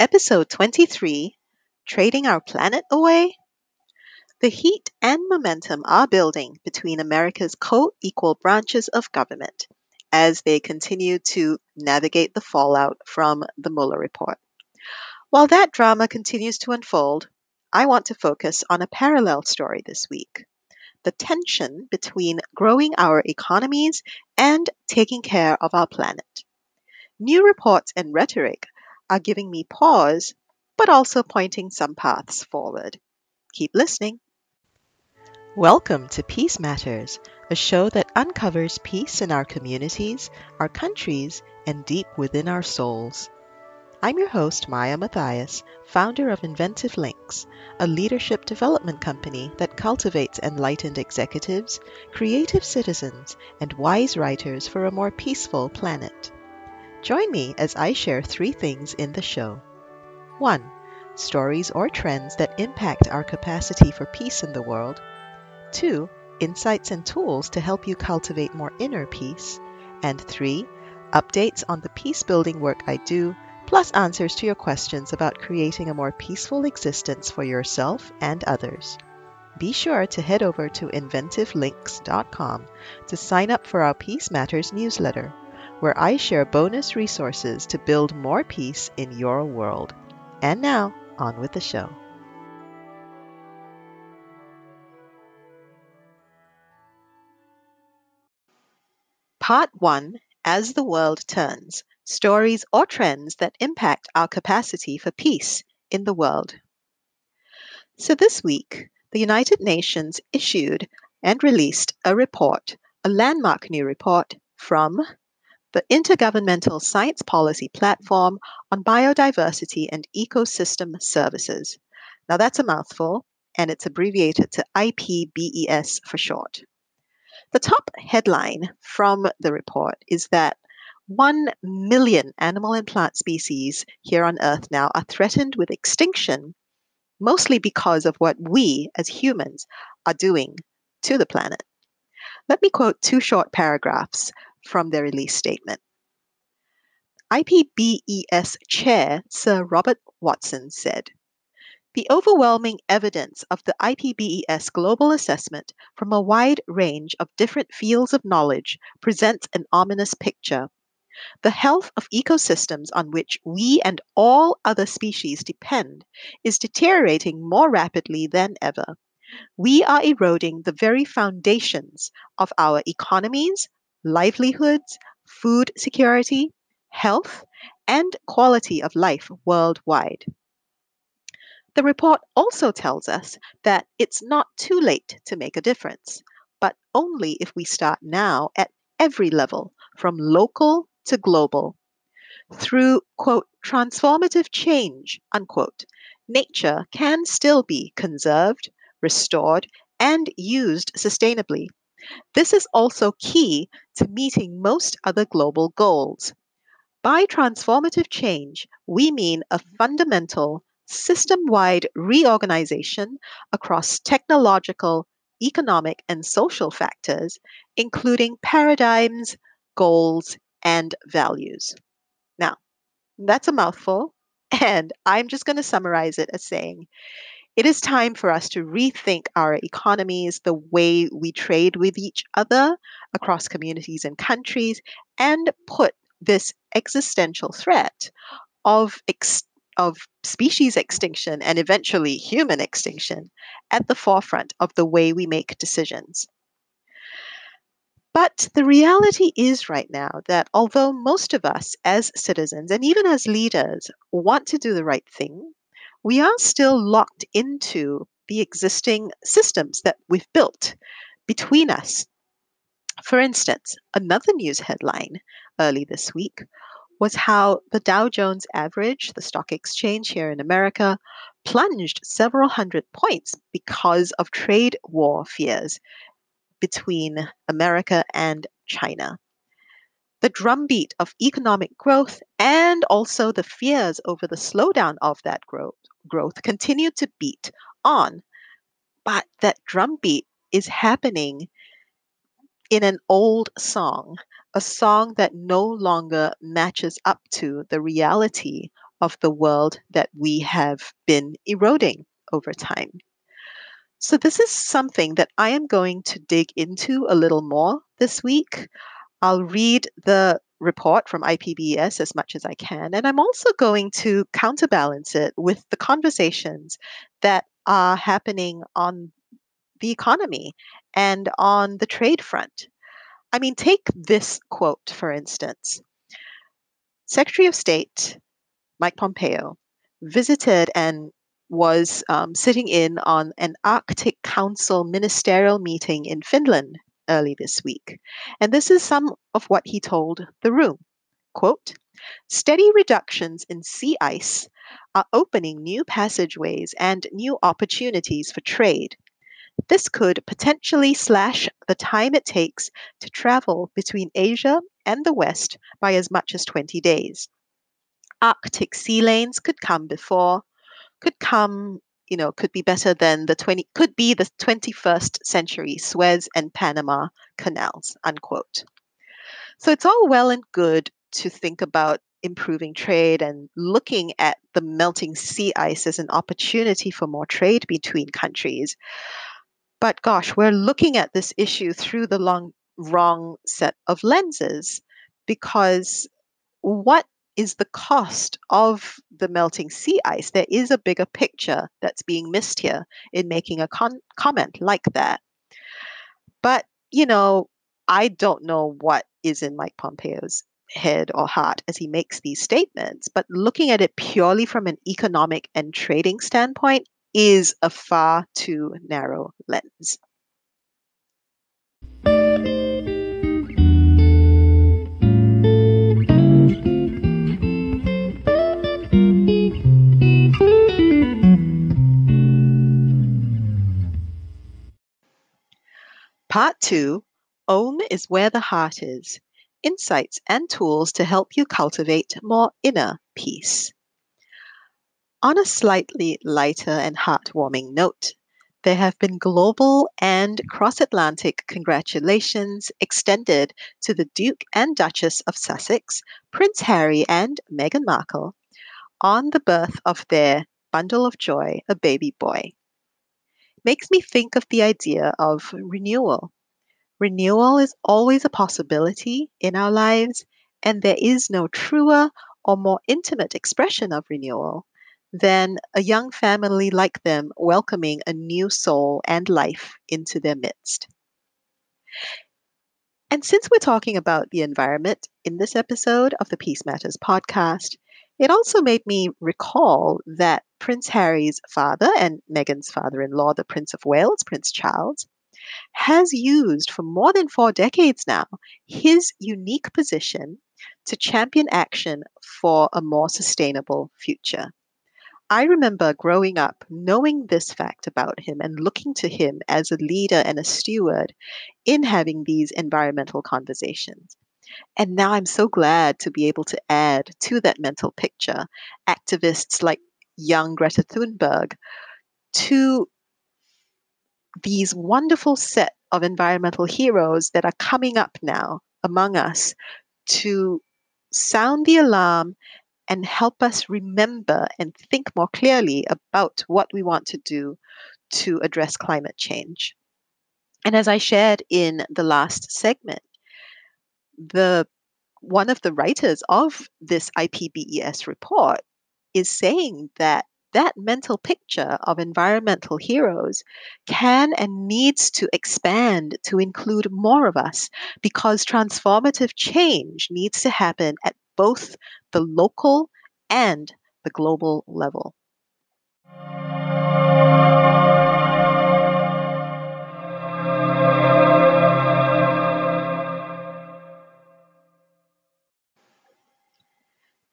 Episode 23 Trading Our Planet Away? The heat and momentum are building between America's co equal branches of government as they continue to navigate the fallout from the Mueller report. While that drama continues to unfold, I want to focus on a parallel story this week the tension between growing our economies and taking care of our planet. New reports and rhetoric are giving me pause, but also pointing some paths forward. Keep listening. Welcome to Peace Matters, a show that uncovers peace in our communities, our countries, and deep within our souls. I'm your host, Maya Mathias, founder of Inventive Links, a leadership development company that cultivates enlightened executives, creative citizens, and wise writers for a more peaceful planet. Join me as I share three things in the show. 1. Stories or trends that impact our capacity for peace in the world. 2. Insights and tools to help you cultivate more inner peace. And 3. Updates on the peace building work I do, plus answers to your questions about creating a more peaceful existence for yourself and others. Be sure to head over to inventivelinks.com to sign up for our Peace Matters newsletter where I share bonus resources to build more peace in your world. And now, on with the show. Part 1 As the World Turns Stories or Trends that Impact Our Capacity for Peace in the World. So, this week, the United Nations issued and released a report, a landmark new report from the Intergovernmental Science Policy Platform on Biodiversity and Ecosystem Services. Now, that's a mouthful, and it's abbreviated to IPBES for short. The top headline from the report is that 1 million animal and plant species here on Earth now are threatened with extinction, mostly because of what we as humans are doing to the planet. Let me quote two short paragraphs from their release statement. IPBES Chair Sir Robert Watson said, the overwhelming evidence of the IPBES global assessment from a wide range of different fields of knowledge presents an ominous picture. The health of ecosystems on which we and all other species depend is deteriorating more rapidly than ever. We are eroding the very foundations of our economies, livelihoods, food security, health, and quality of life worldwide. The report also tells us that it's not too late to make a difference, but only if we start now at every level, from local to global. Through, quote, transformative change, unquote, nature can still be conserved, restored, and used sustainably this is also key to meeting most other global goals. By transformative change, we mean a fundamental, system wide reorganization across technological, economic, and social factors, including paradigms, goals, and values. Now, that's a mouthful, and I'm just going to summarize it as saying it is time for us to rethink our economies, the way we trade with each other across communities and countries, and put this existential threat of ex- of species extinction and eventually human extinction at the forefront of the way we make decisions. But the reality is right now that although most of us as citizens and even as leaders want to do the right thing, we are still locked into the existing systems that we've built between us. For instance, another news headline early this week was how the Dow Jones average, the stock exchange here in America, plunged several hundred points because of trade war fears between America and China the drumbeat of economic growth and also the fears over the slowdown of that growth, growth continue to beat on. But that drumbeat is happening in an old song, a song that no longer matches up to the reality of the world that we have been eroding over time. So, this is something that I am going to dig into a little more this week. I'll read the report from IPBES as much as I can, and I'm also going to counterbalance it with the conversations that are happening on the economy and on the trade front. I mean, take this quote, for instance Secretary of State Mike Pompeo visited and was um, sitting in on an Arctic Council ministerial meeting in Finland early this week. And this is some of what he told the room. Quote, steady reductions in sea ice are opening new passageways and new opportunities for trade. This could potentially slash the time it takes to travel between Asia and the West by as much as 20 days. Arctic sea lanes could come before could come, you know, could be better than the 20, could be the 21st century Suez and Panama canals, unquote. So it's all well and good to think about improving trade and looking at the melting sea ice as an opportunity for more trade between countries. But gosh, we're looking at this issue through the long, wrong set of lenses because what is the cost of the melting sea ice. There is a bigger picture that's being missed here in making a con- comment like that. But, you know, I don't know what is in Mike Pompeo's head or heart as he makes these statements, but looking at it purely from an economic and trading standpoint is a far too narrow lens. Part 2 Own is where the heart is. Insights and tools to help you cultivate more inner peace. On a slightly lighter and heartwarming note, there have been global and cross Atlantic congratulations extended to the Duke and Duchess of Sussex, Prince Harry and Meghan Markle, on the birth of their bundle of joy, a baby boy makes me think of the idea of renewal. Renewal is always a possibility in our lives, and there is no truer or more intimate expression of renewal than a young family like them welcoming a new soul and life into their midst. And since we're talking about the environment in this episode of the Peace Matters podcast, it also made me recall that Prince Harry's father and Meghan's father in law, the Prince of Wales, Prince Charles, has used for more than four decades now his unique position to champion action for a more sustainable future. I remember growing up knowing this fact about him and looking to him as a leader and a steward in having these environmental conversations. And now I'm so glad to be able to add to that mental picture activists like young Greta Thunberg to these wonderful set of environmental heroes that are coming up now among us to sound the alarm and help us remember and think more clearly about what we want to do to address climate change. And as I shared in the last segment, the one of the writers of this IPBES report is saying that that mental picture of environmental heroes can and needs to expand to include more of us because transformative change needs to happen at both the local and the global level.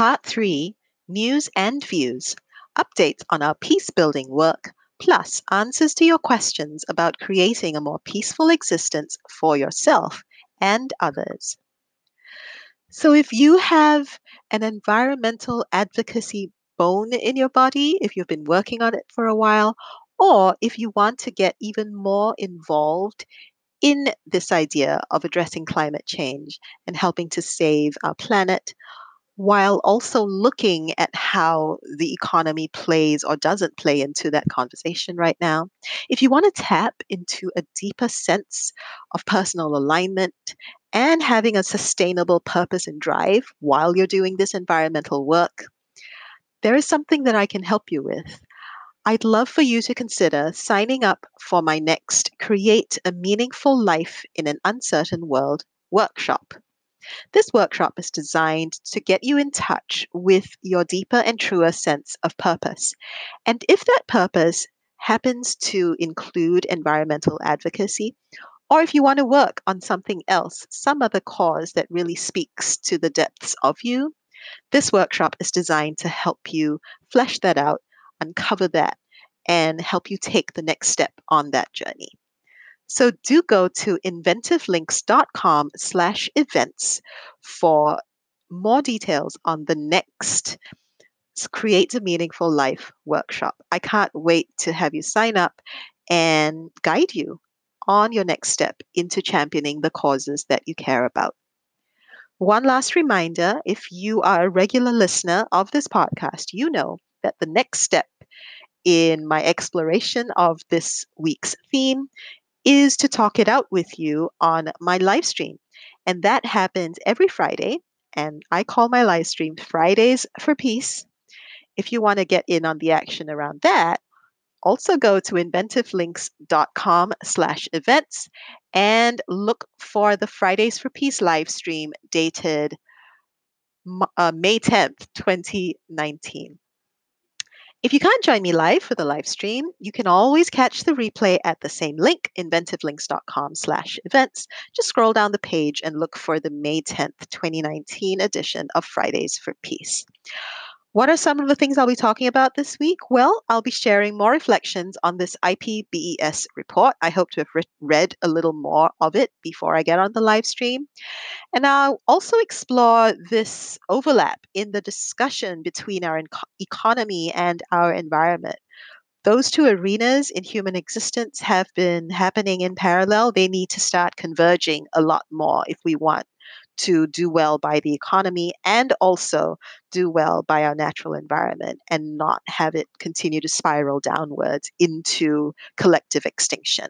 Part 3 News and Views Updates on our peace building work, plus answers to your questions about creating a more peaceful existence for yourself and others. So, if you have an environmental advocacy bone in your body, if you've been working on it for a while, or if you want to get even more involved in this idea of addressing climate change and helping to save our planet, while also looking at how the economy plays or doesn't play into that conversation right now. If you want to tap into a deeper sense of personal alignment and having a sustainable purpose and drive while you're doing this environmental work, there is something that I can help you with. I'd love for you to consider signing up for my next Create a Meaningful Life in an Uncertain World workshop. This workshop is designed to get you in touch with your deeper and truer sense of purpose. And if that purpose happens to include environmental advocacy, or if you want to work on something else, some other cause that really speaks to the depths of you, this workshop is designed to help you flesh that out, uncover that, and help you take the next step on that journey. So do go to inventivelinks.com slash events for more details on the next Create a Meaningful Life workshop. I can't wait to have you sign up and guide you on your next step into championing the causes that you care about. One last reminder if you are a regular listener of this podcast, you know that the next step in my exploration of this week's theme is to talk it out with you on my live stream. And that happens every Friday. And I call my live stream Fridays for Peace. If you want to get in on the action around that, also go to inventivelinks.com slash events and look for the Fridays for Peace live stream dated uh, May 10th, 2019. If you can't join me live for the live stream, you can always catch the replay at the same link, inventivelinks.com slash events. Just scroll down the page and look for the May 10th, 2019 edition of Fridays for Peace. What are some of the things I'll be talking about this week? Well, I'll be sharing more reflections on this IPBES report. I hope to have re- read a little more of it before I get on the live stream. And I'll also explore this overlap in the discussion between our economy and our environment. Those two arenas in human existence have been happening in parallel. They need to start converging a lot more if we want to do well by the economy and also do well by our natural environment and not have it continue to spiral downwards into collective extinction.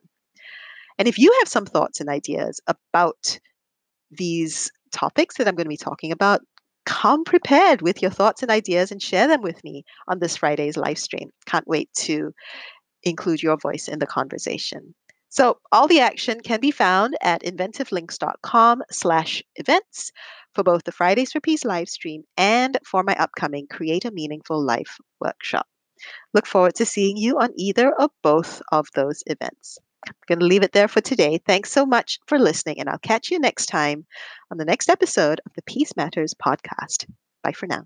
And if you have some thoughts and ideas about these topics that I'm going to be talking about, come prepared with your thoughts and ideas and share them with me on this Friday's live stream. Can't wait to include your voice in the conversation. So all the action can be found at inventivelinks.com slash events for both the Fridays for Peace live stream and for my upcoming Create a Meaningful Life workshop. Look forward to seeing you on either or both of those events. I'm going to leave it there for today. Thanks so much for listening, and I'll catch you next time on the next episode of the Peace Matters podcast. Bye for now.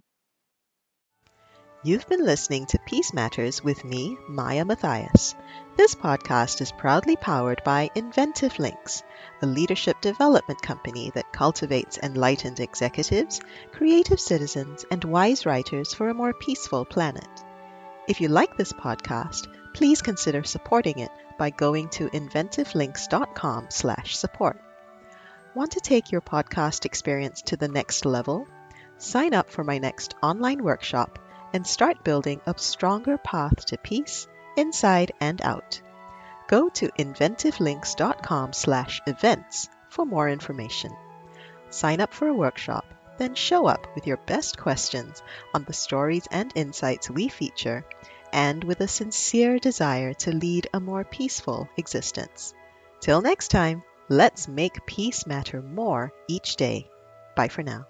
You've been listening to Peace Matters with me, Maya Mathias. This podcast is proudly powered by Inventive Links, a leadership development company that cultivates enlightened executives, creative citizens, and wise writers for a more peaceful planet. If you like this podcast, please consider supporting it by going to inventivelinks.com/support. Want to take your podcast experience to the next level? Sign up for my next online workshop and start building a stronger path to peace inside and out. Go to inventivelinks.com/events for more information. Sign up for a workshop, then show up with your best questions on the stories and insights we feature and with a sincere desire to lead a more peaceful existence. Till next time, let's make peace matter more each day. Bye for now.